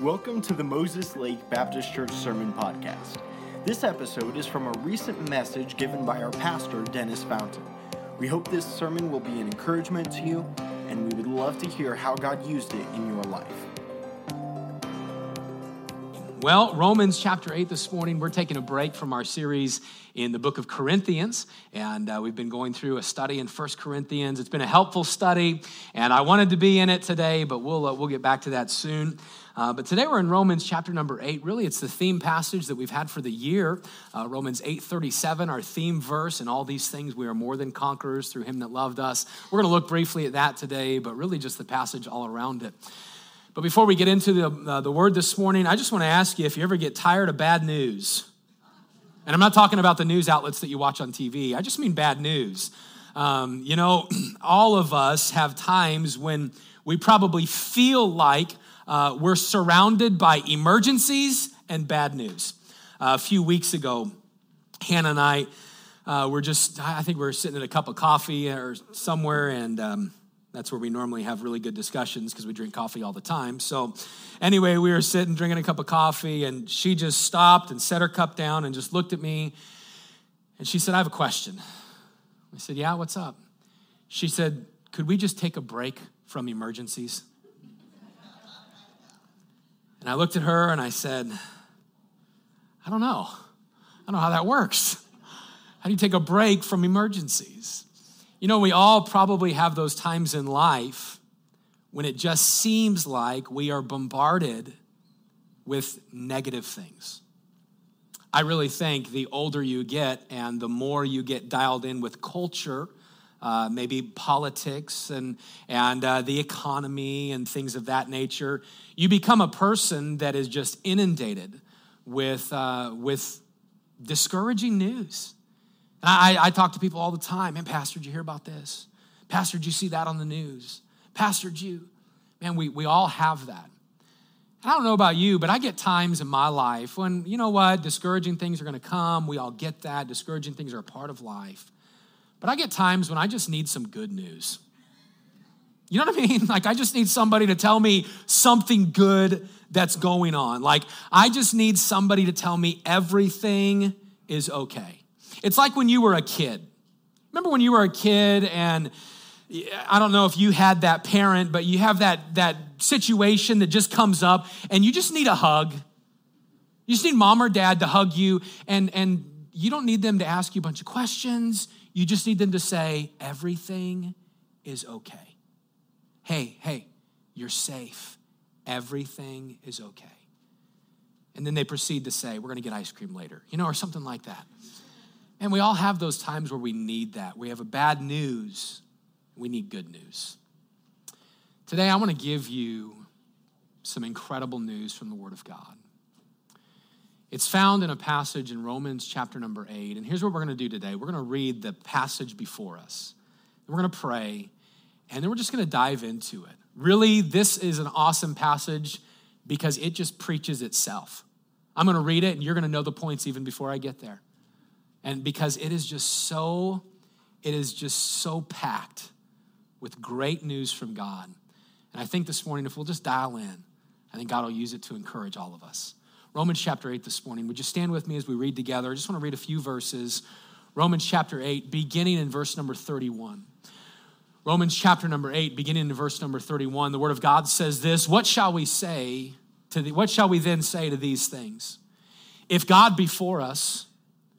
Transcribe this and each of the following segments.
Welcome to the Moses Lake Baptist Church Sermon Podcast. This episode is from a recent message given by our pastor, Dennis Fountain. We hope this sermon will be an encouragement to you, and we would love to hear how God used it in your life. Well, Romans chapter 8 this morning, we're taking a break from our series in the book of Corinthians, and uh, we've been going through a study in First Corinthians. It's been a helpful study, and I wanted to be in it today, but we'll, uh, we'll get back to that soon. Uh, but today we're in Romans chapter number 8. Really, it's the theme passage that we've had for the year. Uh, Romans 8.37, our theme verse, and all these things, we are more than conquerors through him that loved us. We're going to look briefly at that today, but really just the passage all around it. But before we get into the, uh, the word this morning, I just want to ask you if you ever get tired of bad news. And I'm not talking about the news outlets that you watch on TV, I just mean bad news. Um, you know, all of us have times when we probably feel like uh, we're surrounded by emergencies and bad news. Uh, a few weeks ago, Hannah and I uh, were just, I think we were sitting at a cup of coffee or somewhere, and um, that's where we normally have really good discussions because we drink coffee all the time. So, anyway, we were sitting drinking a cup of coffee, and she just stopped and set her cup down and just looked at me. And she said, I have a question. I said, Yeah, what's up? She said, Could we just take a break from emergencies? And I looked at her and I said, I don't know. I don't know how that works. How do you take a break from emergencies? You know, we all probably have those times in life when it just seems like we are bombarded with negative things. I really think the older you get and the more you get dialed in with culture, uh, maybe politics and, and uh, the economy and things of that nature, you become a person that is just inundated with, uh, with discouraging news. I, I talk to people all the time. Man, Pastor, did you hear about this? Pastor, did you see that on the news? Pastor, did you? Man, we, we all have that. I don't know about you, but I get times in my life when, you know what, discouraging things are going to come. We all get that. Discouraging things are a part of life. But I get times when I just need some good news. You know what I mean? Like, I just need somebody to tell me something good that's going on. Like, I just need somebody to tell me everything is okay. It's like when you were a kid. Remember when you were a kid and I don't know if you had that parent, but you have that, that situation that just comes up and you just need a hug. You just need mom or dad to hug you, and, and you don't need them to ask you a bunch of questions. You just need them to say, everything is okay. Hey, hey, you're safe. Everything is okay. And then they proceed to say, we're to get ice cream later, you know, or something like that. And we all have those times where we need that. We have a bad news, we need good news. Today, I want to give you some incredible news from the Word of God. It's found in a passage in Romans chapter number eight. And here's what we're going to do today we're going to read the passage before us, we're going to pray, and then we're just going to dive into it. Really, this is an awesome passage because it just preaches itself. I'm going to read it, and you're going to know the points even before I get there. And because it is just so, it is just so packed with great news from God. And I think this morning, if we'll just dial in, I think God will use it to encourage all of us. Romans chapter 8 this morning. Would you stand with me as we read together? I just want to read a few verses. Romans chapter 8, beginning in verse number 31. Romans chapter number 8, beginning in verse number 31, the word of God says this What shall we say to the, what shall we then say to these things? If God be for us,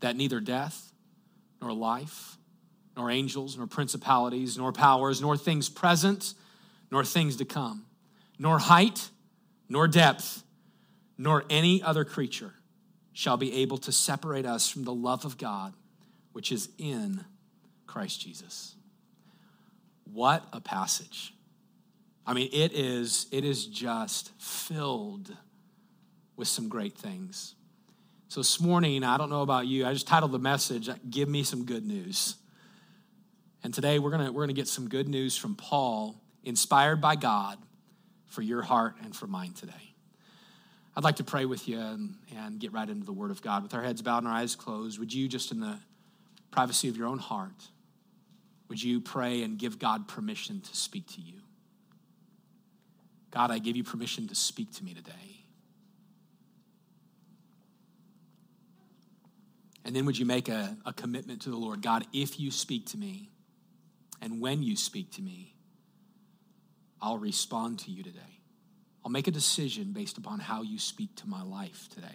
that neither death, nor life, nor angels, nor principalities, nor powers, nor things present, nor things to come, nor height, nor depth, nor any other creature shall be able to separate us from the love of God which is in Christ Jesus. What a passage. I mean, it is, it is just filled with some great things. So this morning, I don't know about you, I just titled the message, Give Me Some Good News. And today we're gonna, we're gonna get some good news from Paul, inspired by God for your heart and for mine today. I'd like to pray with you and, and get right into the Word of God. With our heads bowed and our eyes closed, would you, just in the privacy of your own heart, would you pray and give God permission to speak to you? God, I give you permission to speak to me today. And then would you make a, a commitment to the Lord? God, if you speak to me and when you speak to me, I'll respond to you today. I'll make a decision based upon how you speak to my life today.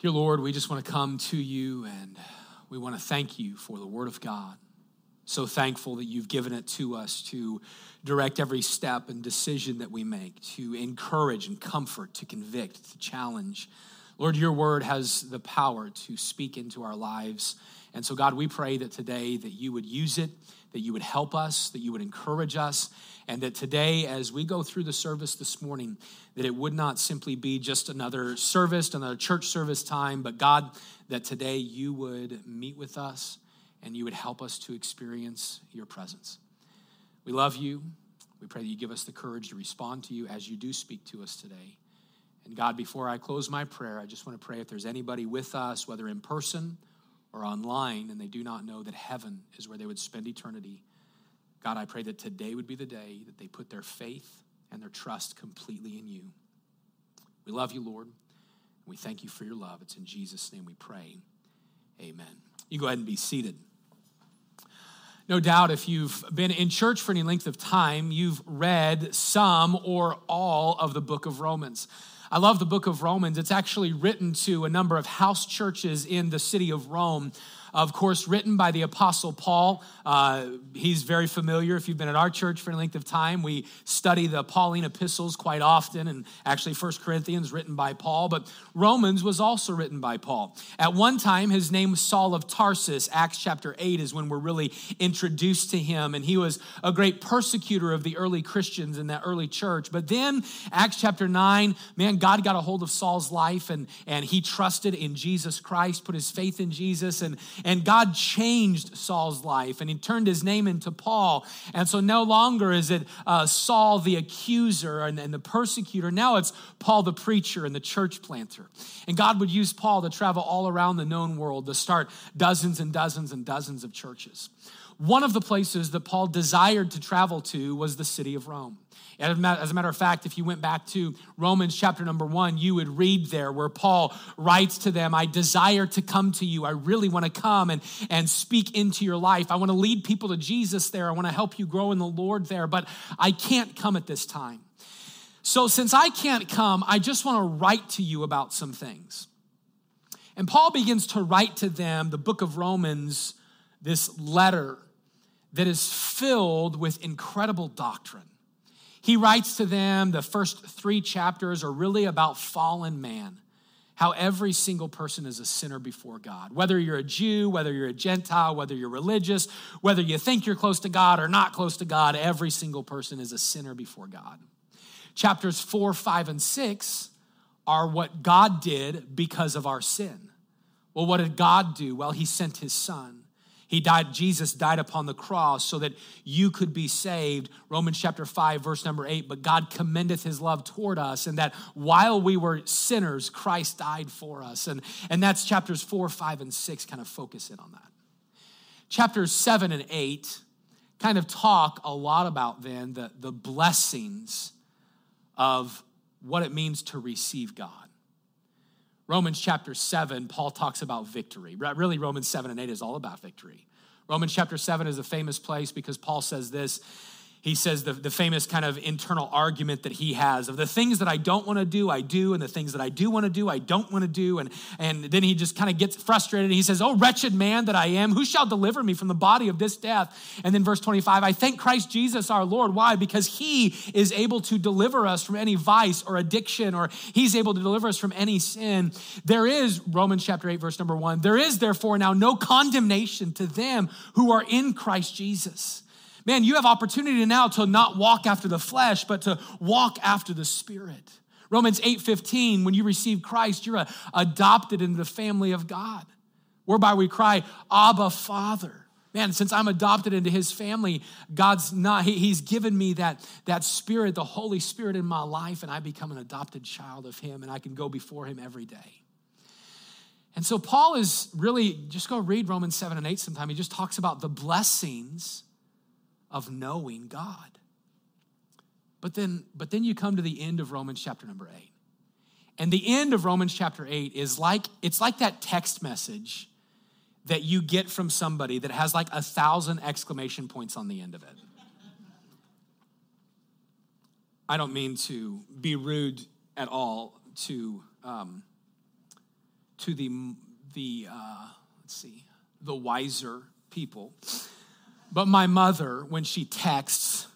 Dear Lord, we just want to come to you and we want to thank you for the Word of God. So thankful that you've given it to us to direct every step and decision that we make, to encourage and comfort, to convict, to challenge. Lord, your word has the power to speak into our lives. And so, God, we pray that today that you would use it, that you would help us, that you would encourage us, and that today, as we go through the service this morning, that it would not simply be just another service, another church service time, but God, that today you would meet with us and you would help us to experience your presence. We love you. We pray that you give us the courage to respond to you as you do speak to us today. And God, before I close my prayer, I just want to pray if there's anybody with us, whether in person or online, and they do not know that heaven is where they would spend eternity. God, I pray that today would be the day that they put their faith and their trust completely in you. We love you, Lord. We thank you for your love. It's in Jesus' name we pray. Amen. You go ahead and be seated. No doubt, if you've been in church for any length of time, you've read some or all of the book of Romans. I love the book of Romans. It's actually written to a number of house churches in the city of Rome of course, written by the Apostle Paul. Uh, he's very familiar. If you've been at our church for any length of time, we study the Pauline epistles quite often, and actually, First Corinthians written by Paul, but Romans was also written by Paul. At one time, his name was Saul of Tarsus. Acts chapter 8 is when we're really introduced to him, and he was a great persecutor of the early Christians in that early church. But then, Acts chapter 9, man, God got a hold of Saul's life, and, and he trusted in Jesus Christ, put his faith in Jesus, and, and God changed Saul's life and he turned his name into Paul. And so no longer is it uh, Saul the accuser and, and the persecutor. Now it's Paul the preacher and the church planter. And God would use Paul to travel all around the known world to start dozens and dozens and dozens of churches. One of the places that Paul desired to travel to was the city of Rome. As a matter of fact, if you went back to Romans chapter number one, you would read there where Paul writes to them, I desire to come to you. I really want to come and, and speak into your life. I want to lead people to Jesus there. I want to help you grow in the Lord there, but I can't come at this time. So, since I can't come, I just want to write to you about some things. And Paul begins to write to them, the book of Romans, this letter that is filled with incredible doctrine. He writes to them, the first three chapters are really about fallen man, how every single person is a sinner before God. Whether you're a Jew, whether you're a Gentile, whether you're religious, whether you think you're close to God or not close to God, every single person is a sinner before God. Chapters four, five, and six are what God did because of our sin. Well, what did God do? Well, He sent His Son. He died, Jesus died upon the cross so that you could be saved. Romans chapter 5, verse number 8. But God commendeth his love toward us, and that while we were sinners, Christ died for us. And, and that's chapters 4, 5, and 6 kind of focus in on that. Chapters 7 and 8 kind of talk a lot about then the, the blessings of what it means to receive God. Romans chapter 7, Paul talks about victory. Really, Romans 7 and 8 is all about victory. Romans chapter 7 is a famous place because Paul says this he says the, the famous kind of internal argument that he has of the things that I don't want to do, I do, and the things that I do want to do, I don't want to do. And, and then he just kind of gets frustrated. He says, Oh, wretched man that I am, who shall deliver me from the body of this death? And then verse 25, I thank Christ Jesus our Lord. Why? Because he is able to deliver us from any vice or addiction, or he's able to deliver us from any sin. There is, Romans chapter 8, verse number 1, there is therefore now no condemnation to them who are in Christ Jesus man, you have opportunity now to not walk after the flesh, but to walk after the spirit. Romans 8:15, when you receive Christ, you're adopted into the family of God, whereby we cry, Abba, Father. Man, since I'm adopted into his family, God's not, he, he's given me that, that spirit, the Holy Spirit in my life, and I become an adopted child of him, and I can go before him every day. And so Paul is really, just go read Romans 7 and 8 sometime. He just talks about the blessings of knowing God. But then, but then you come to the end of Romans chapter number eight. And the end of Romans chapter 8 is like, it's like that text message that you get from somebody that has like a thousand exclamation points on the end of it. I don't mean to be rude at all to, um, to the, the uh, let's see, the wiser people. But my mother, when she texts,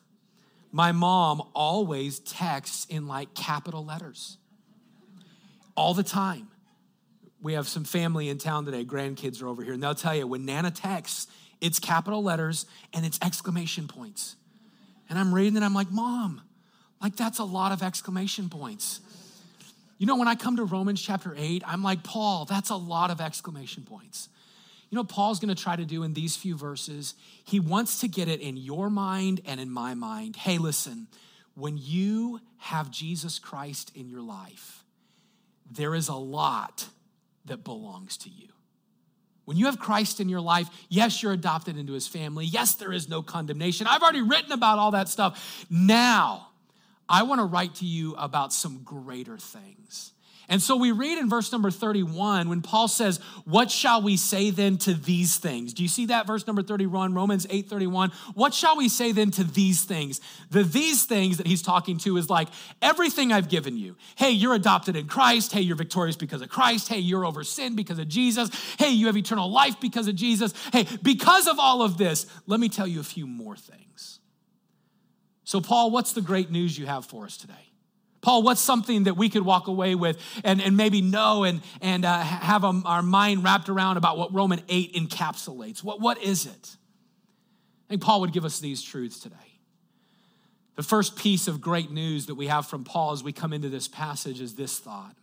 my mom always texts in like capital letters all the time. We have some family in town today, grandkids are over here, and they'll tell you when Nana texts, it's capital letters and it's exclamation points. And I'm reading it, I'm like, Mom, like that's a lot of exclamation points. You know, when I come to Romans chapter 8, I'm like, Paul, that's a lot of exclamation points. You know, Paul's going to try to do in these few verses? He wants to get it in your mind and in my mind. Hey, listen, when you have Jesus Christ in your life, there is a lot that belongs to you. When you have Christ in your life, yes, you're adopted into his family. Yes, there is no condemnation. I've already written about all that stuff. Now, I want to write to you about some greater things. And so we read in verse number 31 when Paul says, What shall we say then to these things? Do you see that verse number 31, Romans 8 31? What shall we say then to these things? The these things that he's talking to is like everything I've given you. Hey, you're adopted in Christ. Hey, you're victorious because of Christ. Hey, you're over sin because of Jesus. Hey, you have eternal life because of Jesus. Hey, because of all of this, let me tell you a few more things. So, Paul, what's the great news you have for us today? Paul, what's something that we could walk away with and, and maybe know and, and uh, have a, our mind wrapped around about what Roman 8 encapsulates? What, what is it? I think Paul would give us these truths today. The first piece of great news that we have from Paul as we come into this passage is this thought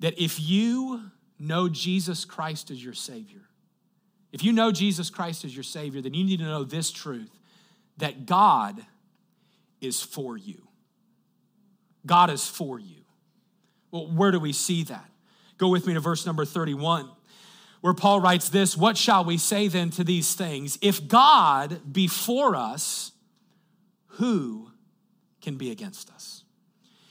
that if you know Jesus Christ as your Savior, if you know Jesus Christ as your Savior, then you need to know this truth that God is for you. God is for you. Well, where do we see that? Go with me to verse number 31, where Paul writes this What shall we say then to these things? If God be for us, who can be against us?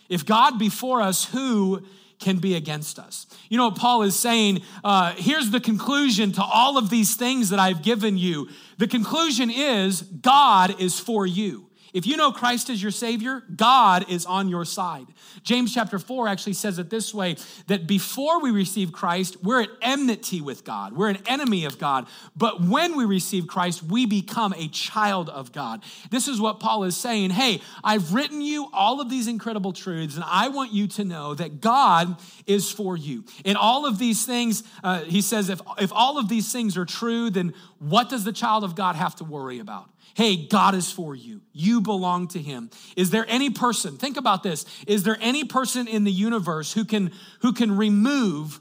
If God be for us, who can be against us. You know what Paul is saying? Uh, here's the conclusion to all of these things that I've given you. The conclusion is God is for you. If you know Christ as your Savior, God is on your side. James chapter 4 actually says it this way that before we receive Christ, we're at enmity with God. We're an enemy of God. But when we receive Christ, we become a child of God. This is what Paul is saying. Hey, I've written you all of these incredible truths, and I want you to know that God is for you. In all of these things, uh, he says, if, if all of these things are true, then what does the child of God have to worry about? Hey, God is for you. You belong to him. Is there any person, think about this, is there any person in the universe who can who can remove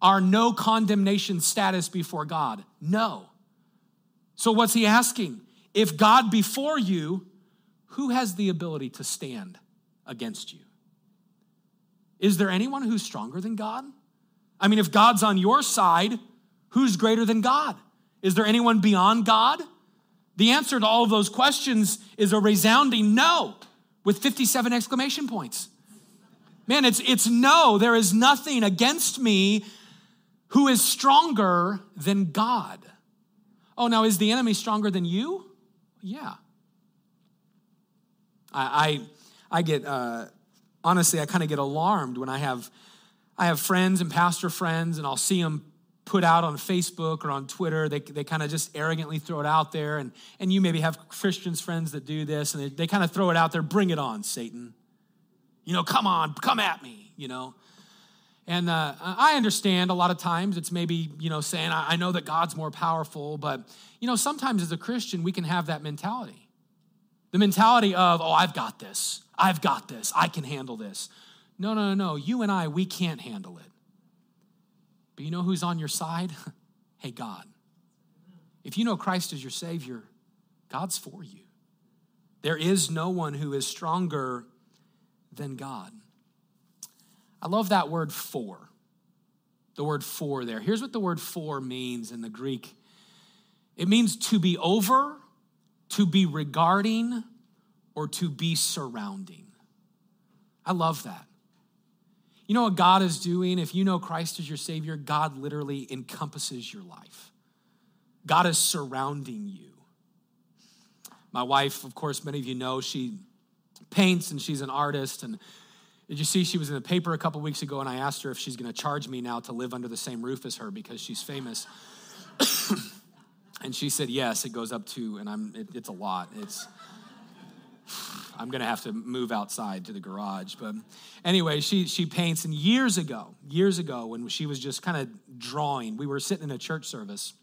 our no condemnation status before God? No. So what's he asking? If God before you, who has the ability to stand against you? Is there anyone who's stronger than God? I mean, if God's on your side, who's greater than God? Is there anyone beyond God? The answer to all of those questions is a resounding no with 57 exclamation points. Man, it's, it's no, there is nothing against me who is stronger than God. Oh, now is the enemy stronger than you? Yeah. I, I, I get, uh, honestly, I kind of get alarmed when I have, I have friends and pastor friends, and I'll see them put out on Facebook or on Twitter. They, they kind of just arrogantly throw it out there. And, and you maybe have Christians friends that do this, and they, they kind of throw it out there bring it on, Satan. You know, come on, come at me, you know. And uh, I understand a lot of times it's maybe, you know, saying, I know that God's more powerful, but, you know, sometimes as a Christian, we can have that mentality. The mentality of, oh, I've got this. I've got this. I can handle this. No, no, no, no. You and I, we can't handle it. But you know who's on your side? hey, God. If you know Christ as your Savior, God's for you. There is no one who is stronger than God. I love that word for. The word for there. Here's what the word for means in the Greek it means to be over, to be regarding, or to be surrounding. I love that. You know what God is doing? If you know Christ as your Savior, God literally encompasses your life. God is surrounding you. My wife, of course, many of you know, she paints and she's an artist. And did you see she was in the paper a couple weeks ago and I asked her if she's going to charge me now to live under the same roof as her because she's famous. and she said yes, it goes up to, and I'm it, it's a lot. It's I'm gonna have to move outside to the garage. But anyway, she she paints, and years ago, years ago, when she was just kind of drawing, we were sitting in a church service,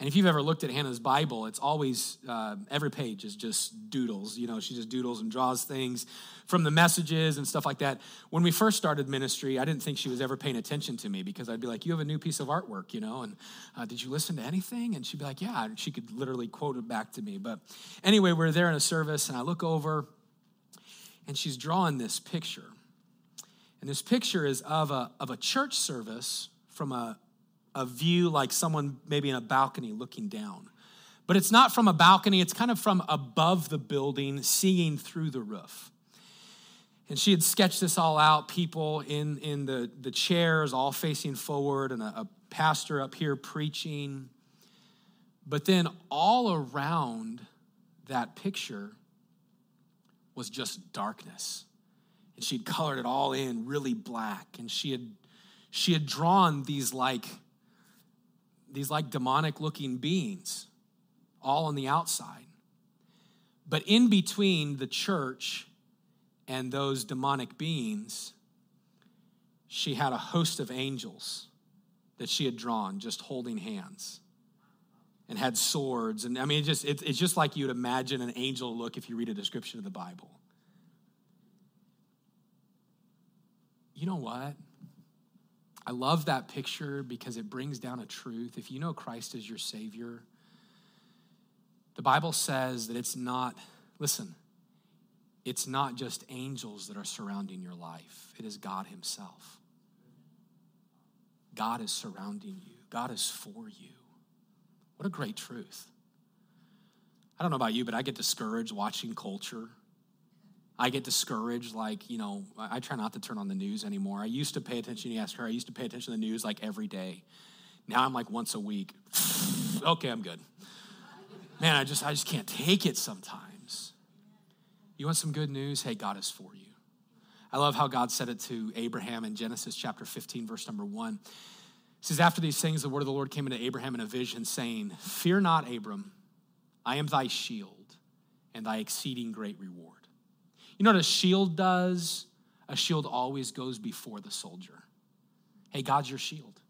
and if you've ever looked at Hannah's Bible, it's always, uh, every page is just doodles. You know, she just doodles and draws things from the messages and stuff like that. When we first started ministry, I didn't think she was ever paying attention to me because I'd be like, You have a new piece of artwork, you know, and uh, did you listen to anything? And she'd be like, Yeah. And she could literally quote it back to me. But anyway, we're there in a service, and I look over, and she's drawing this picture. And this picture is of a, of a church service from a, a view like someone maybe in a balcony looking down. But it's not from a balcony, it's kind of from above the building, seeing through the roof. And she had sketched this all out people in, in the, the chairs, all facing forward, and a, a pastor up here preaching. But then all around that picture was just darkness. And she'd colored it all in really black. And she had she had drawn these like these like demonic looking beings all on the outside. But in between the church and those demonic beings, she had a host of angels that she had drawn just holding hands and had swords. And i mean it just it, it's just like you'd imagine an angel look if you read a description of the bible. You know what I love that picture because it brings down a truth. If you know Christ as your Savior, the Bible says that it's not, listen, it's not just angels that are surrounding your life, it is God Himself. God is surrounding you, God is for you. What a great truth. I don't know about you, but I get discouraged watching culture I get discouraged. Like, you know, I try not to turn on the news anymore. I used to pay attention. You ask her, I used to pay attention to the news like every day. Now I'm like once a week. okay, I'm good. Man, I just I just can't take it sometimes. You want some good news? Hey, God is for you. I love how God said it to Abraham in Genesis chapter 15, verse number one. It says, After these things, the word of the Lord came into Abraham in a vision, saying, Fear not, Abram, I am thy shield and thy exceeding great reward. You know what a shield does? A shield always goes before the soldier. Hey, God's your shield.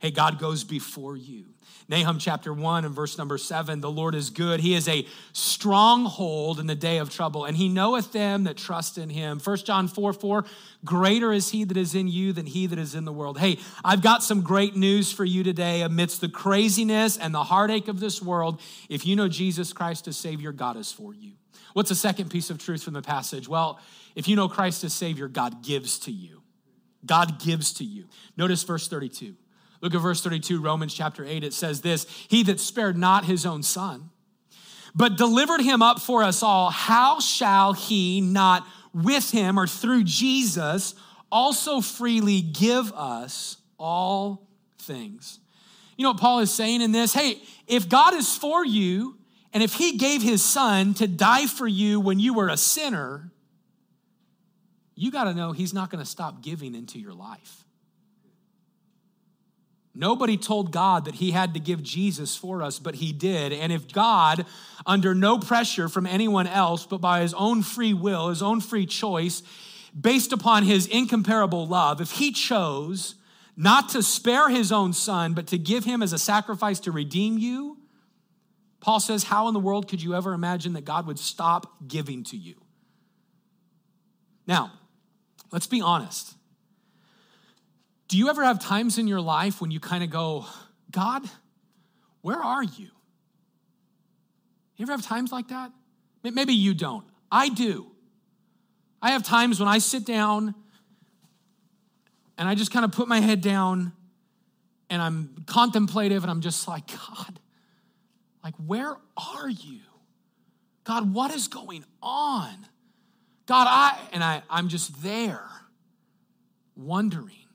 Hey, God goes before you. Nahum chapter 1 and verse number 7 the Lord is good. He is a stronghold in the day of trouble, and he knoweth them that trust in him. 1 John 4 4 Greater is he that is in you than he that is in the world. Hey, I've got some great news for you today amidst the craziness and the heartache of this world. If you know Jesus Christ as Savior, God is for you. What's the second piece of truth from the passage? Well, if you know Christ as Savior, God gives to you. God gives to you. Notice verse 32. Look at verse 32, Romans chapter 8. It says this He that spared not his own son, but delivered him up for us all, how shall he not with him or through Jesus also freely give us all things? You know what Paul is saying in this? Hey, if God is for you, And if he gave his son to die for you when you were a sinner, you got to know he's not going to stop giving into your life. Nobody told God that he had to give Jesus for us, but he did. And if God, under no pressure from anyone else, but by his own free will, his own free choice, based upon his incomparable love, if he chose not to spare his own son, but to give him as a sacrifice to redeem you, Paul says, How in the world could you ever imagine that God would stop giving to you? Now, let's be honest. Do you ever have times in your life when you kind of go, God, where are you? You ever have times like that? Maybe you don't. I do. I have times when I sit down and I just kind of put my head down and I'm contemplative and I'm just like, God, like, where are you? God, what is going on? God, I, and I, I'm just there wondering,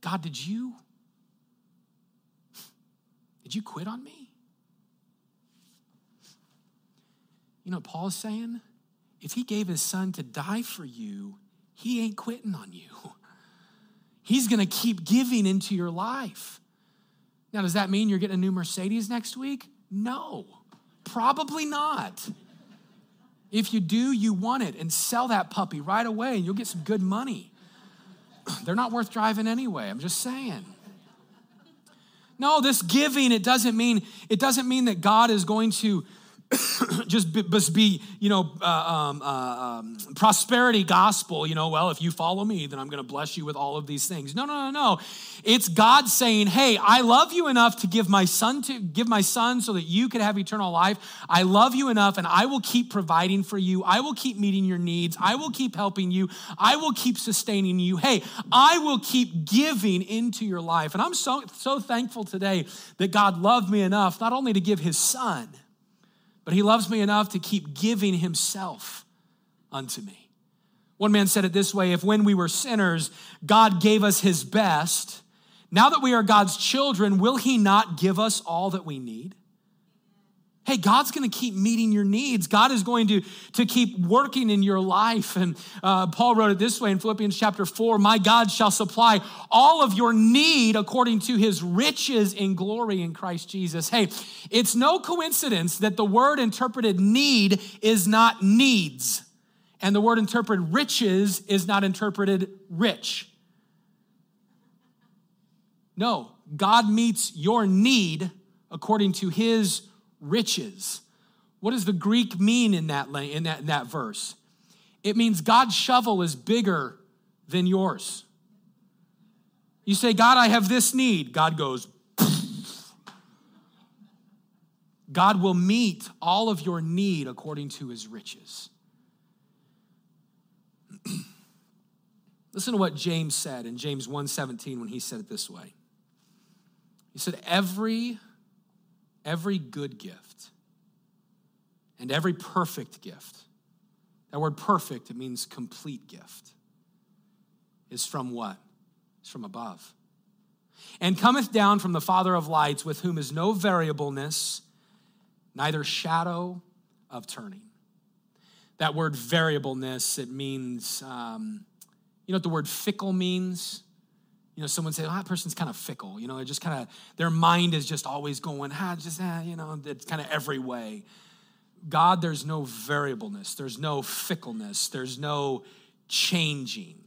God, did you, did you quit on me? You know what Paul is saying? If he gave his son to die for you, he ain't quitting on you. He's gonna keep giving into your life. Now, does that mean you're getting a new Mercedes next week? No, probably not. If you do, you want it and sell that puppy right away and you'll get some good money. They're not worth driving anyway, I'm just saying. No, this giving, it doesn't mean, it doesn't mean that God is going to just be, just be, you know, uh, um, uh, um, prosperity gospel, you know, well, if you follow me, then I'm going to bless you with all of these things. No, no, no, no. It's God saying, hey, I love you enough to give my son to give my son so that you could have eternal life. I love you enough and I will keep providing for you. I will keep meeting your needs. I will keep helping you. I will keep sustaining you. Hey, I will keep giving into your life. And I'm so, so thankful today that God loved me enough not only to give his son, but he loves me enough to keep giving himself unto me. One man said it this way if when we were sinners, God gave us his best, now that we are God's children, will he not give us all that we need? Hey, God's going to keep meeting your needs. God is going to, to keep working in your life. And uh, Paul wrote it this way in Philippians chapter 4 My God shall supply all of your need according to his riches in glory in Christ Jesus. Hey, it's no coincidence that the word interpreted need is not needs, and the word interpreted riches is not interpreted rich. No, God meets your need according to his riches. What does the Greek mean in that, in that, in that verse? It means God's shovel is bigger than yours. You say, God, I have this need. God goes, God will meet all of your need according to his riches. Listen to what James said in James 1:17 when he said it this way. He said, Every every good gift and every perfect gift, that word perfect, it means complete gift, is from what? It's from above. And cometh down from the Father of lights, with whom is no variableness, neither shadow of turning. That word variableness, it means, um, you know what the word fickle means? You know, someone say, oh, that person's kind of fickle. You know, it just kind of, their mind is just always going, ah, just, ah, you know, it's kind of every way. God, there's no variableness, there's no fickleness, there's no changing.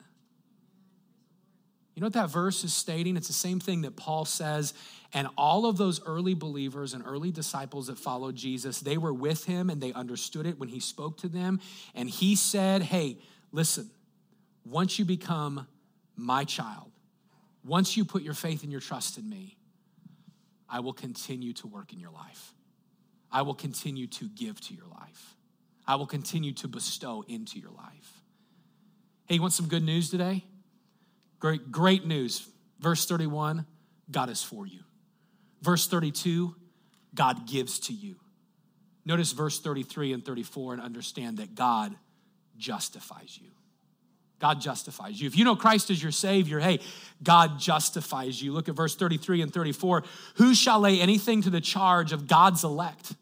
You know what that verse is stating? It's the same thing that Paul says. And all of those early believers and early disciples that followed Jesus, they were with him and they understood it when he spoke to them. And he said, Hey, listen, once you become my child, once you put your faith and your trust in me, I will continue to work in your life. I will continue to give to your life. I will continue to bestow into your life. Hey, you want some good news today? Great, great news. Verse 31 God is for you. Verse 32 God gives to you. Notice verse 33 and 34 and understand that God justifies you. God justifies you. If you know Christ as your Savior, hey, God justifies you. Look at verse 33 and 34. Who shall lay anything to the charge of God's elect?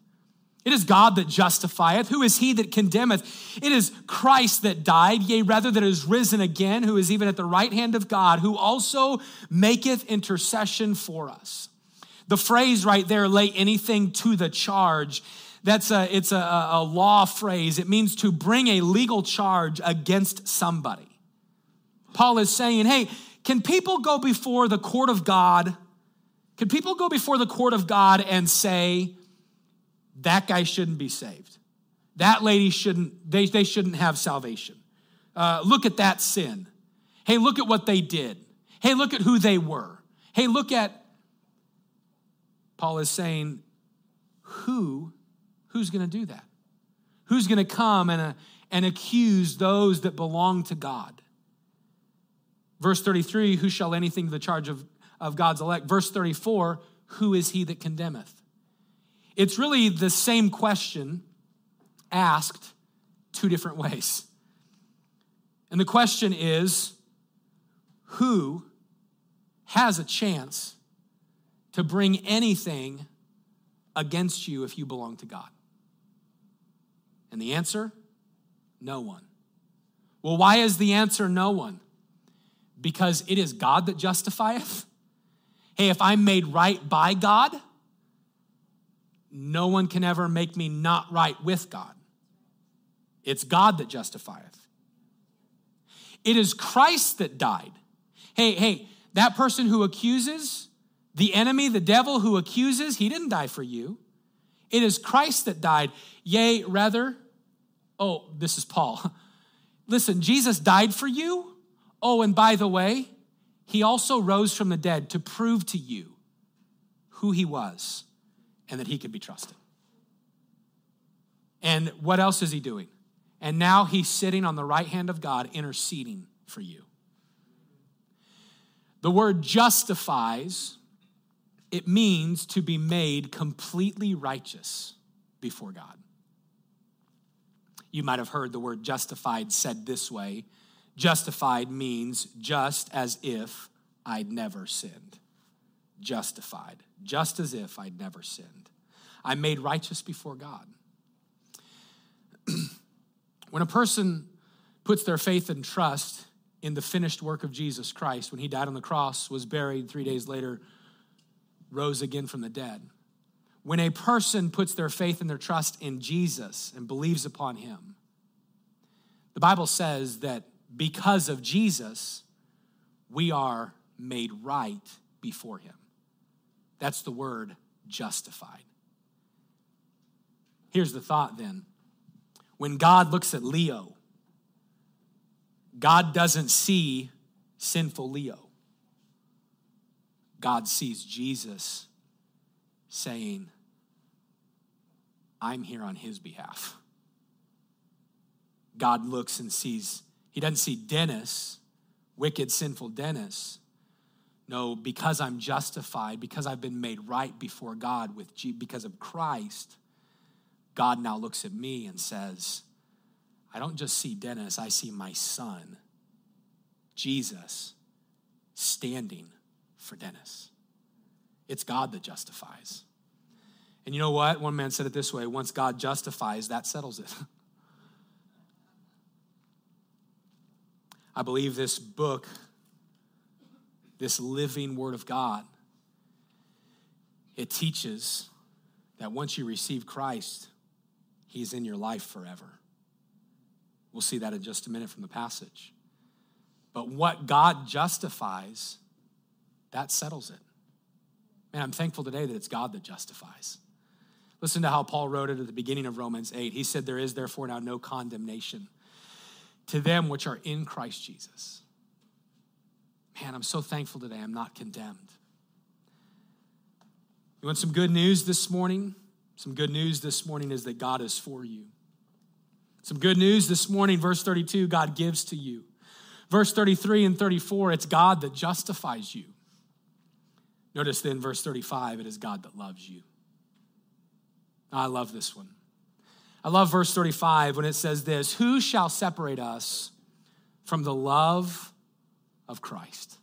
It is God that justifieth. Who is he that condemneth? It is Christ that died, yea, rather that is risen again, who is even at the right hand of God, who also maketh intercession for us. The phrase right there, lay anything to the charge, that's a, it's a, a law phrase. It means to bring a legal charge against somebody. Paul is saying, hey, can people go before the court of God? Can people go before the court of God and say, that guy shouldn't be saved? That lady shouldn't, they, they shouldn't have salvation. Uh, look at that sin. Hey, look at what they did. Hey, look at who they were. Hey, look at, Paul is saying, who, who's going to do that? Who's going to come and, uh, and accuse those that belong to God? Verse 33, who shall anything the charge of, of God's elect? Verse 34, who is he that condemneth? It's really the same question asked two different ways. And the question is who has a chance to bring anything against you if you belong to God? And the answer no one. Well, why is the answer no one? because it is God that justifieth. Hey, if I'm made right by God, no one can ever make me not right with God. It's God that justifieth. It is Christ that died. Hey, hey, that person who accuses, the enemy, the devil who accuses, he didn't die for you. It is Christ that died. Yea, rather, oh, this is Paul. Listen, Jesus died for you Oh, and by the way, he also rose from the dead to prove to you who he was and that he could be trusted. And what else is he doing? And now he's sitting on the right hand of God interceding for you. The word justifies, it means to be made completely righteous before God. You might have heard the word justified said this way Justified means just as if I'd never sinned. Justified, just as if I'd never sinned. I'm made righteous before God. when a person puts their faith and trust in the finished work of Jesus Christ, when he died on the cross, was buried, three days later, rose again from the dead. When a person puts their faith and their trust in Jesus and believes upon him, the Bible says that because of Jesus, we are made right before him. That's the word justified. Here's the thought then. When God looks at Leo, God doesn't see sinful Leo. God sees Jesus saying, I'm here on his behalf. God looks and sees he doesn't see Dennis, wicked, sinful Dennis. No, because I'm justified, because I've been made right before God with G- because of Christ, God now looks at me and says, I don't just see Dennis, I see my son, Jesus, standing for Dennis. It's God that justifies. And you know what? One man said it this way once God justifies, that settles it. I believe this book, this living Word of God, it teaches that once you receive Christ, He's in your life forever. We'll see that in just a minute from the passage. But what God justifies, that settles it. Man, I'm thankful today that it's God that justifies. Listen to how Paul wrote it at the beginning of Romans 8. He said, There is therefore now no condemnation to them which are in Christ Jesus. Man, I'm so thankful today I'm not condemned. You want some good news this morning? Some good news this morning is that God is for you. Some good news this morning, verse 32, God gives to you. Verse 33 and 34, it's God that justifies you. Notice then, verse 35, it is God that loves you. I love this one. I love verse 35 when it says this Who shall separate us from the love of Christ?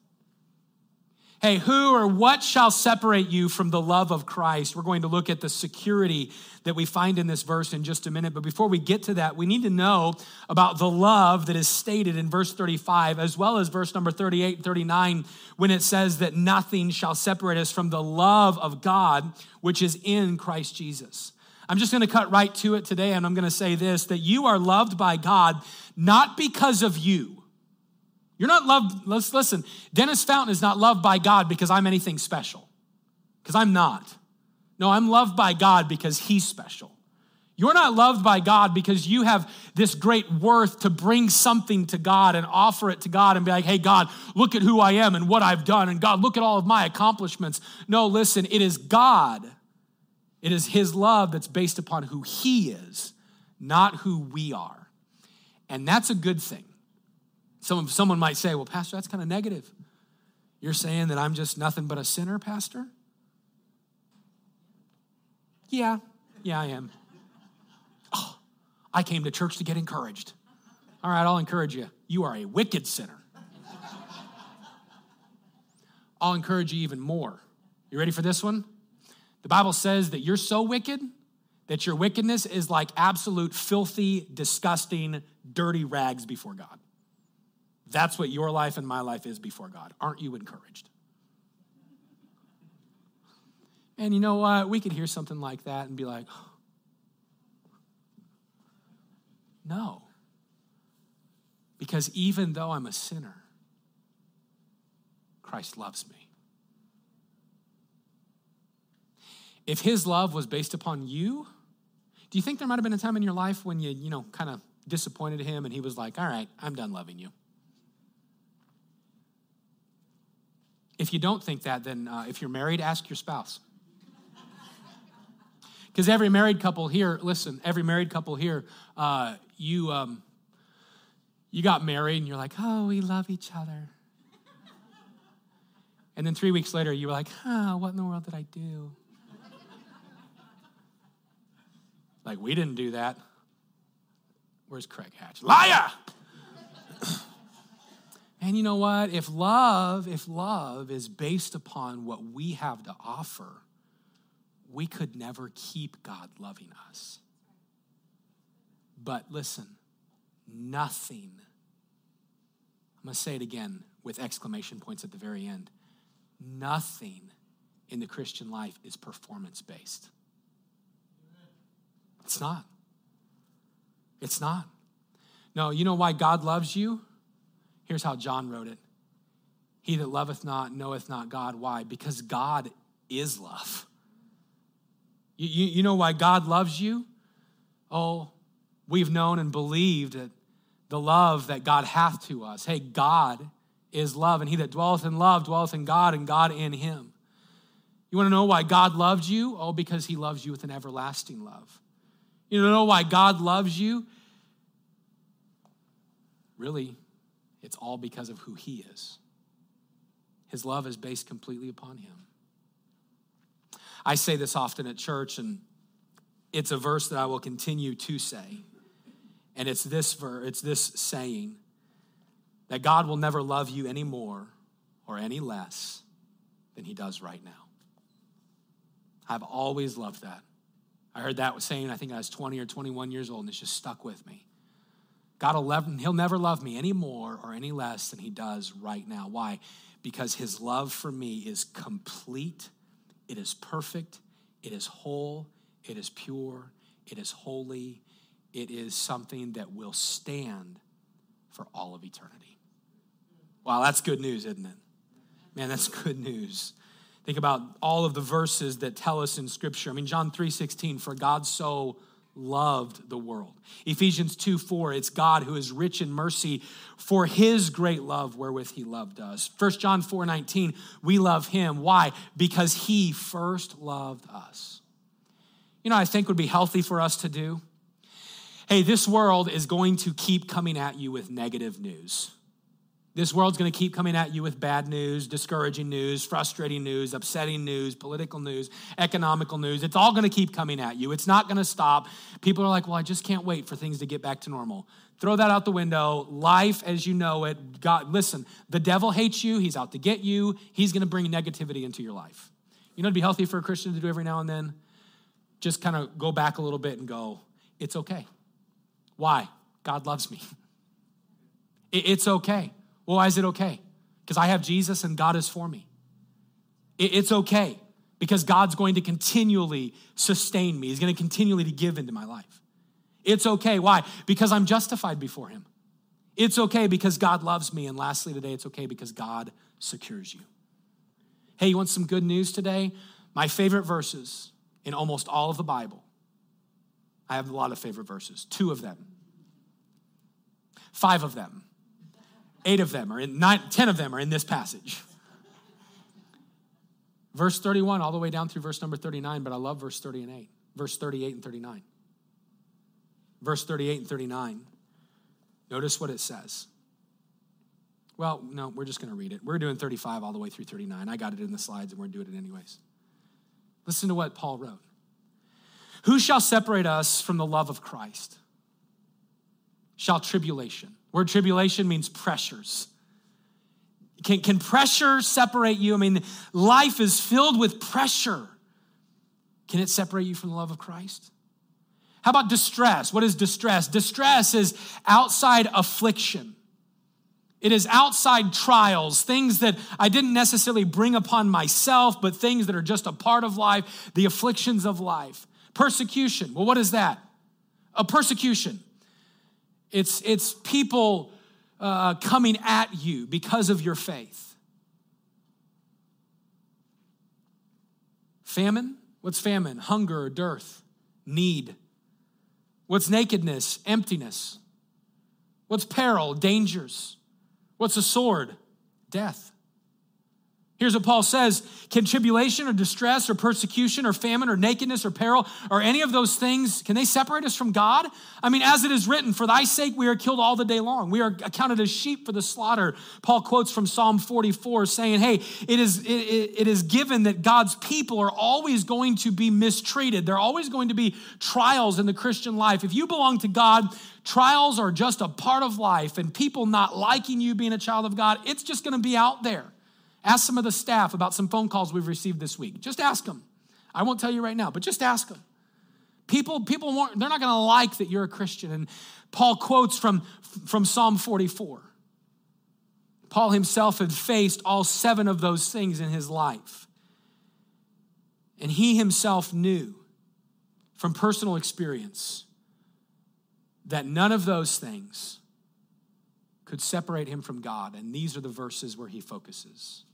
Hey, who or what shall separate you from the love of Christ? We're going to look at the security that we find in this verse in just a minute. But before we get to that, we need to know about the love that is stated in verse 35, as well as verse number 38 and 39, when it says that nothing shall separate us from the love of God, which is in Christ Jesus. I'm just going to cut right to it today, and I'm going to say this that you are loved by God not because of you you're not loved, let's listen. Dennis Fountain is not loved by God because I'm anything special, because I'm not. No, I'm loved by God because He's special. You're not loved by God because you have this great worth to bring something to God and offer it to God and be like, hey, God, look at who I am and what I've done. And God, look at all of my accomplishments. No, listen, it is God. It is His love that's based upon who He is, not who we are. And that's a good thing. Some, someone might say, well, Pastor, that's kind of negative. You're saying that I'm just nothing but a sinner, Pastor? Yeah, yeah, I am. Oh, I came to church to get encouraged. All right, I'll encourage you. You are a wicked sinner. I'll encourage you even more. You ready for this one? The Bible says that you're so wicked that your wickedness is like absolute filthy, disgusting, dirty rags before God. That's what your life and my life is before God. Aren't you encouraged? And you know what? We could hear something like that and be like, no. Because even though I'm a sinner, Christ loves me. If his love was based upon you, do you think there might have been a time in your life when you, you know, kind of disappointed him and he was like, all right, I'm done loving you? If you don't think that, then uh, if you're married, ask your spouse. Because every married couple here, listen, every married couple here, uh, you, um, you got married and you're like, oh, we love each other. And then three weeks later, you were like, oh, what in the world did I do? Like, we didn't do that. Where's Craig Hatch? Liar! And you know what? If love, if love is based upon what we have to offer, we could never keep God loving us. But listen, nothing, I'm going to say it again with exclamation points at the very end. Nothing in the Christian life is performance based. It's not. It's not. No, you know why God loves you? Here's how John wrote it He that loveth not knoweth not God. Why? Because God is love. You, you, you know why God loves you? Oh, we've known and believed that the love that God hath to us. Hey, God is love, and he that dwelleth in love dwelleth in God, and God in him. You want to know why God loved you? Oh, because he loves you with an everlasting love. You know why God loves you? Really, it's all because of who He is. His love is based completely upon Him. I say this often at church, and it's a verse that I will continue to say. And it's this verse, it's this saying that God will never love you any more or any less than he does right now. I've always loved that. I heard that saying, I think I was 20 or 21 years old, and it's just stuck with me. God will love, he'll never love me any more or any less than he does right now. Why? Because his love for me is complete, it is perfect, it is whole, it is pure, it is holy, it is something that will stand for all of eternity. Wow, that's good news, isn't it? Man, that's good news. Think about all of the verses that tell us in scripture. I mean, John 3:16, for God so loved the world. Ephesians 2 4, it's God who is rich in mercy for his great love wherewith he loved us. 1 John 4 19, we love him. Why? Because he first loved us. You know, I think would be healthy for us to do. Hey, this world is going to keep coming at you with negative news. This world's going to keep coming at you with bad news, discouraging news, frustrating news, upsetting news, political news, economical news. It's all going to keep coming at you. It's not going to stop. People are like, well, I just can't wait for things to get back to normal. Throw that out the window. Life as you know it, God, listen, the devil hates you. He's out to get you. He's going to bring negativity into your life. You know, it'd be healthy for a Christian to do every now and then? Just kind of go back a little bit and go, it's okay. Why? God loves me. It's okay. Well, why is it okay? Because I have Jesus and God is for me. It's okay because God's going to continually sustain me. He's going to continually to give into my life. It's okay. Why? Because I'm justified before Him. It's okay because God loves me. And lastly, today, it's okay because God secures you. Hey, you want some good news today? My favorite verses in almost all of the Bible. I have a lot of favorite verses, two of them, five of them Eight of them are in, nine, ten of them are in this passage. Verse 31, all the way down through verse number 39, but I love verse 30 and 8. Verse 38 and 39. Verse 38 and 39. Notice what it says. Well, no, we're just going to read it. We're doing 35 all the way through 39. I got it in the slides and we're doing it anyways. Listen to what Paul wrote. Who shall separate us from the love of Christ? Shall tribulation Word tribulation means pressures. Can, can pressure separate you? I mean, life is filled with pressure. Can it separate you from the love of Christ? How about distress? What is distress? Distress is outside affliction. It is outside trials, things that I didn't necessarily bring upon myself, but things that are just a part of life, the afflictions of life. Persecution. Well, what is that? A persecution. It's, it's people uh, coming at you because of your faith. Famine? What's famine? Hunger or dearth, need. What's nakedness? Emptiness. What's peril? Dangers. What's a sword? Death. Here's what Paul says Can tribulation or distress or persecution or famine or nakedness or peril or any of those things, can they separate us from God? I mean, as it is written, for thy sake we are killed all the day long. We are accounted as sheep for the slaughter. Paul quotes from Psalm 44 saying, Hey, it is, it, it is given that God's people are always going to be mistreated. There are always going to be trials in the Christian life. If you belong to God, trials are just a part of life, and people not liking you being a child of God, it's just going to be out there. Ask some of the staff about some phone calls we've received this week. Just ask them. I won't tell you right now, but just ask them. People, people won't, they're not going to like that you're a Christian. And Paul quotes from, from Psalm 44. Paul himself had faced all seven of those things in his life. And he himself knew from personal experience that none of those things could separate him from God. And these are the verses where he focuses.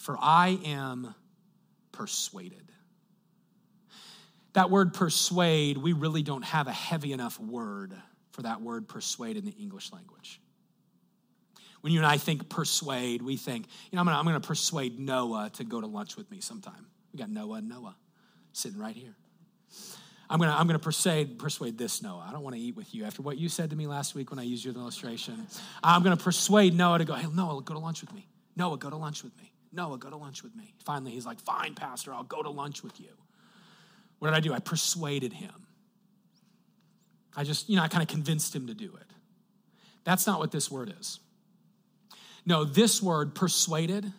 For I am persuaded. That word persuade, we really don't have a heavy enough word for that word persuade in the English language. When you and I think persuade, we think, you know, I'm gonna, I'm gonna persuade Noah to go to lunch with me sometime. We got Noah and Noah sitting right here. I'm gonna, I'm gonna persuade, persuade this Noah. I don't wanna eat with you after what you said to me last week when I used your illustration. I'm gonna persuade Noah to go, hey, Noah, go to lunch with me. Noah, go to lunch with me. Noah, go to lunch with me. Finally, he's like, Fine, Pastor, I'll go to lunch with you. What did I do? I persuaded him. I just, you know, I kind of convinced him to do it. That's not what this word is. No, this word, persuaded,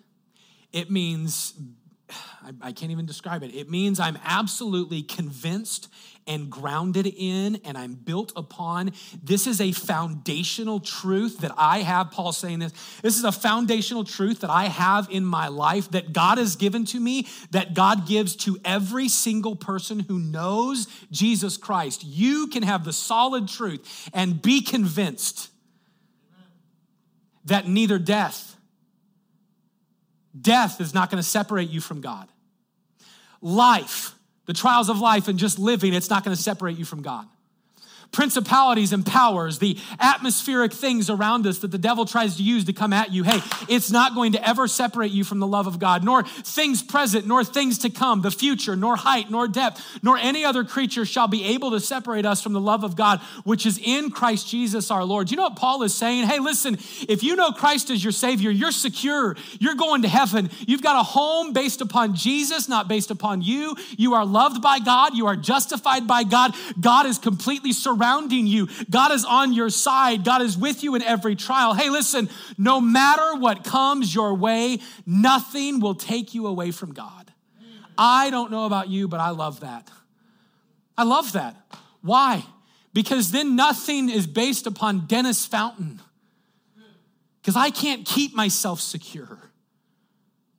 it means, I, I can't even describe it. It means I'm absolutely convinced and grounded in and I'm built upon. This is a foundational truth that I have. Paul saying this. This is a foundational truth that I have in my life that God has given to me, that God gives to every single person who knows Jesus Christ. You can have the solid truth and be convinced that neither death, death is not going to separate you from God. Life, the trials of life and just living, it's not going to separate you from God. Principalities and powers, the atmospheric things around us that the devil tries to use to come at you, hey, it's not going to ever separate you from the love of God, nor things present, nor things to come, the future, nor height, nor depth, nor any other creature shall be able to separate us from the love of God, which is in Christ Jesus our Lord. You know what Paul is saying? Hey, listen, if you know Christ as your Savior, you're secure. You're going to heaven. You've got a home based upon Jesus, not based upon you. You are loved by God. You are justified by God. God is completely surrounding you. God is on your side. God is with you in every trial. Hey, listen, no matter what comes your way, nothing will take you away from God. I don't know about you, but I love that. I love that. Why? Because then nothing is based upon Dennis Fountain. Because I can't keep myself secure.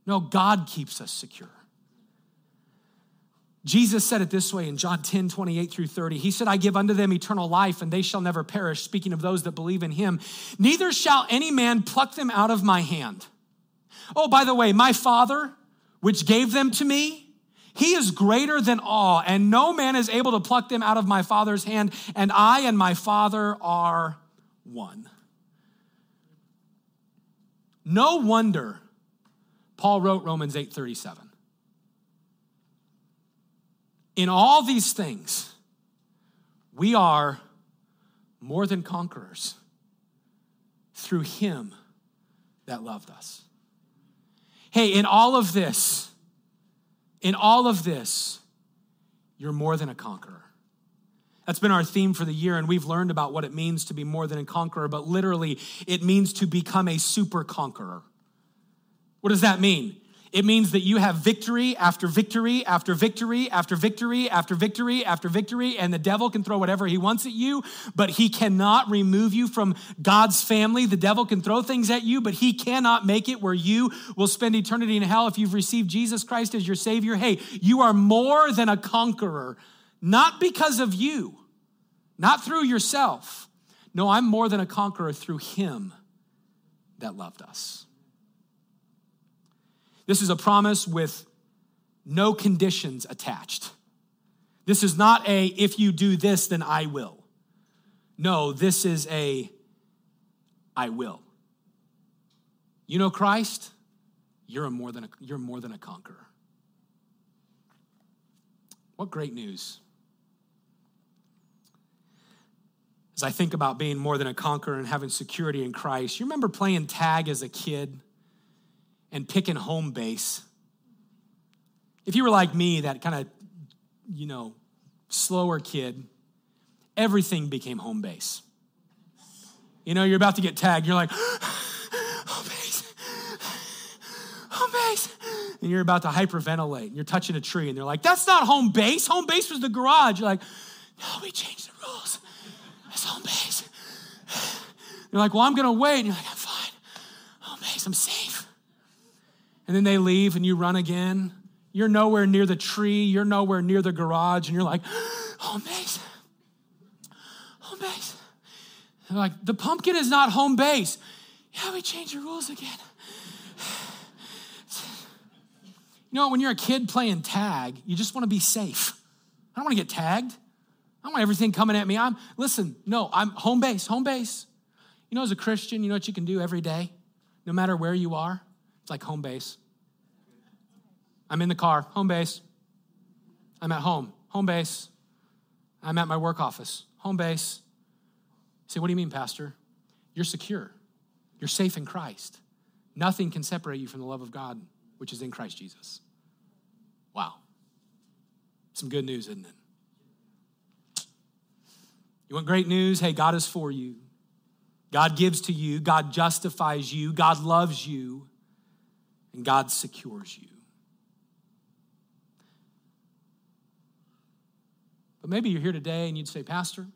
No, God keeps us secure. Jesus said it this way in John 10, 28 through 30. He said, I give unto them eternal life, and they shall never perish, speaking of those that believe in him. Neither shall any man pluck them out of my hand. Oh, by the way, my Father, which gave them to me, he is greater than all, and no man is able to pluck them out of my Father's hand, and I and my Father are one. No wonder Paul wrote Romans 8 37. In all these things, we are more than conquerors through him that loved us. Hey, in all of this, in all of this, you're more than a conqueror. That's been our theme for the year, and we've learned about what it means to be more than a conqueror, but literally, it means to become a super conqueror. What does that mean? It means that you have victory after victory after victory after victory after victory after victory, and the devil can throw whatever he wants at you, but he cannot remove you from God's family. The devil can throw things at you, but he cannot make it where you will spend eternity in hell if you've received Jesus Christ as your Savior. Hey, you are more than a conqueror, not because of you, not through yourself. No, I'm more than a conqueror through him that loved us. This is a promise with no conditions attached. This is not a, if you do this, then I will. No, this is a, I will. You know Christ? You're, a more, than a, you're more than a conqueror. What great news. As I think about being more than a conqueror and having security in Christ, you remember playing tag as a kid? And picking home base. If you were like me, that kind of, you know, slower kid, everything became home base. You know, you're about to get tagged, you're like, home base, home base. And you're about to hyperventilate and you're touching a tree and they're like, that's not home base. Home base was the garage. You're like, no, we changed the rules. It's home base. You're like, well, I'm going to wait. And you're like, I'm fine. Home base, I'm safe and then they leave and you run again. You're nowhere near the tree, you're nowhere near the garage, and you're like, home oh, base. Home base. They're like, the pumpkin is not home base. Yeah, we changed the rules again. You know, when you're a kid playing tag, you just want to be safe. I don't want to get tagged. I want everything coming at me. I'm listen, no, I'm home base, home base. You know, as a Christian, you know what you can do every day, no matter where you are? Like home base. I'm in the car, home base. I'm at home, home base. I'm at my work office, home base. Say, what do you mean, Pastor? You're secure. You're safe in Christ. Nothing can separate you from the love of God, which is in Christ Jesus. Wow. Some good news, isn't it? You want great news? Hey, God is for you. God gives to you. God justifies you. God loves you and God secures you. But maybe you're here today and you'd say, Pastor,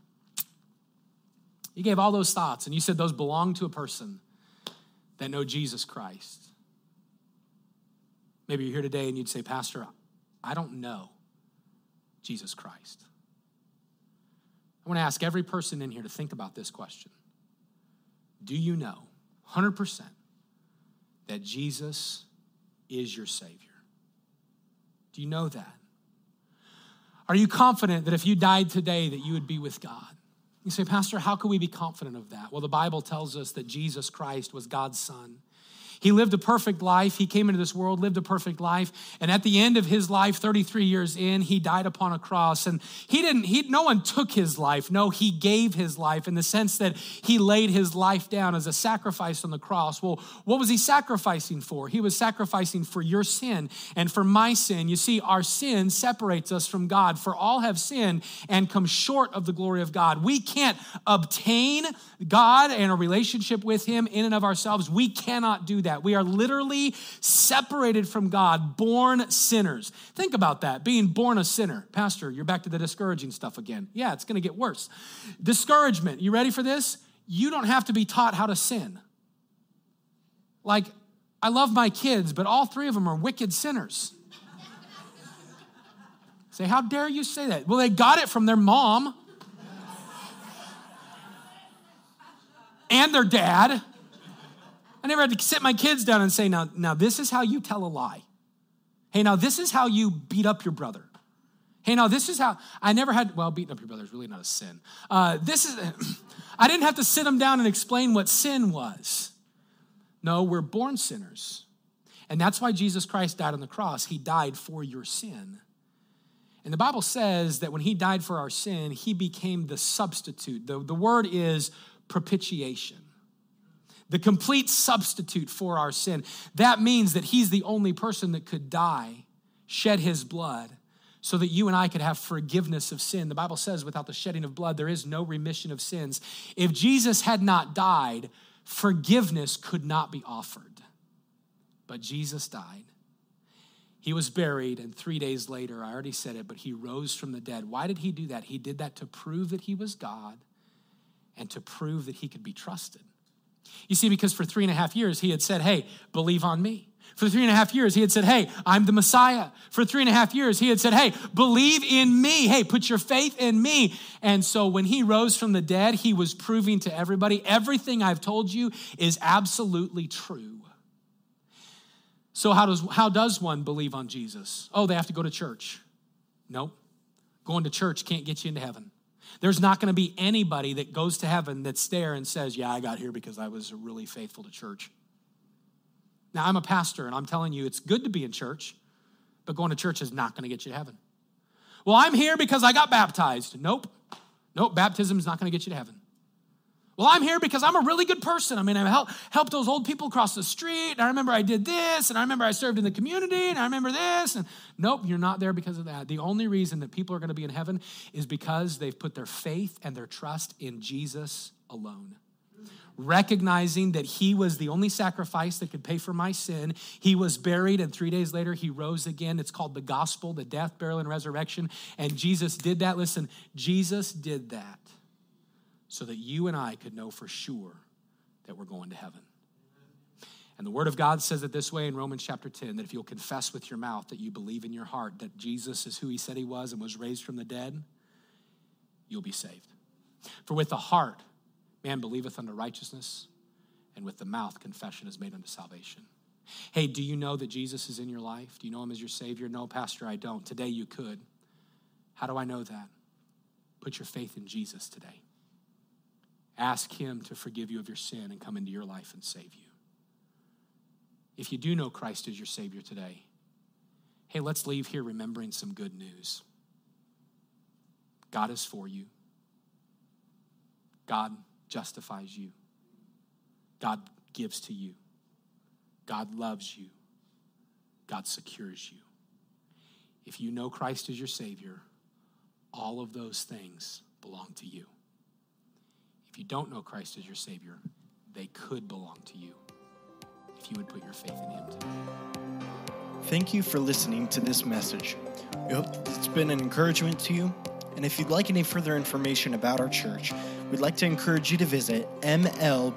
you gave all those thoughts and you said those belong to a person that know Jesus Christ. Maybe you're here today and you'd say, Pastor, I don't know Jesus Christ. I want to ask every person in here to think about this question Do you know 100% that Jesus is your Savior? Do you know that? Are you confident that if you died today that you would be with God? You say, Pastor, how can we be confident of that? Well, the Bible tells us that Jesus Christ was God's Son. He lived a perfect life. He came into this world, lived a perfect life. And at the end of his life, 33 years in, he died upon a cross. And he didn't, he, no one took his life. No, he gave his life in the sense that he laid his life down as a sacrifice on the cross. Well, what was he sacrificing for? He was sacrificing for your sin and for my sin. You see, our sin separates us from God. For all have sinned and come short of the glory of God. We can't obtain God and a relationship with him in and of ourselves. We cannot do that. We are literally separated from God, born sinners. Think about that, being born a sinner. Pastor, you're back to the discouraging stuff again. Yeah, it's going to get worse. Discouragement. You ready for this? You don't have to be taught how to sin. Like, I love my kids, but all three of them are wicked sinners. say, how dare you say that? Well, they got it from their mom and their dad. I never had to sit my kids down and say, now, now this is how you tell a lie. Hey, now this is how you beat up your brother. Hey, now this is how I never had. Well, beating up your brother is really not a sin. Uh, this is. I didn't have to sit them down and explain what sin was. No, we're born sinners, and that's why Jesus Christ died on the cross. He died for your sin. And the Bible says that when he died for our sin, he became the substitute. The, the word is propitiation the complete substitute for our sin. That means that he's the only person that could die, shed his blood, so that you and I could have forgiveness of sin. The Bible says, without the shedding of blood, there is no remission of sins. If Jesus had not died, forgiveness could not be offered. But Jesus died. He was buried, and three days later, I already said it, but he rose from the dead. Why did he do that? He did that to prove that he was God and to prove that he could be trusted. You see, because for three and a half years, he had said, Hey, believe on me. For three and a half years, he had said, Hey, I'm the Messiah. For three and a half years, he had said, Hey, believe in me. Hey, put your faith in me. And so when he rose from the dead, he was proving to everybody everything I've told you is absolutely true. So, how does, how does one believe on Jesus? Oh, they have to go to church. Nope. going to church can't get you into heaven. There's not going to be anybody that goes to heaven that's there and says, Yeah, I got here because I was really faithful to church. Now, I'm a pastor and I'm telling you it's good to be in church, but going to church is not going to get you to heaven. Well, I'm here because I got baptized. Nope. Nope, baptism is not going to get you to heaven. Well, I'm here because I'm a really good person. I mean, I helped, helped those old people cross the street. And I remember I did this, and I remember I served in the community, and I remember this. And nope, you're not there because of that. The only reason that people are going to be in heaven is because they've put their faith and their trust in Jesus alone. Recognizing that he was the only sacrifice that could pay for my sin. He was buried, and three days later, he rose again. It's called the gospel, the death, burial, and resurrection. And Jesus did that. Listen, Jesus did that so that you and I could know for sure that we're going to heaven. And the Word of God says it this way in Romans chapter 10 that if you'll confess with your mouth that you believe in your heart that Jesus is who he said he was and was raised from the dead, you'll be saved. For with the heart man believeth unto righteousness, and with the mouth confession is made unto salvation. Hey, do you know that Jesus is in your life? Do you know him as your Savior? No, Pastor, I don't. Today you could. How do I know that? Put your faith in Jesus today. Ask Him to forgive you of your sin and come into your life and save you. If you do know Christ as your Savior today, hey, let's leave here remembering some good news. God is for you, God justifies you, God gives to you, God loves you, God secures you. If you know Christ as your Savior, all of those things belong to you. If you don't know Christ as your Savior, they could belong to you if you would put your faith in Him today. Thank you for listening to this message. We hope it's been an encouragement to you. And if you'd like any further information about our church, we'd like to encourage you to visit mlbc.church.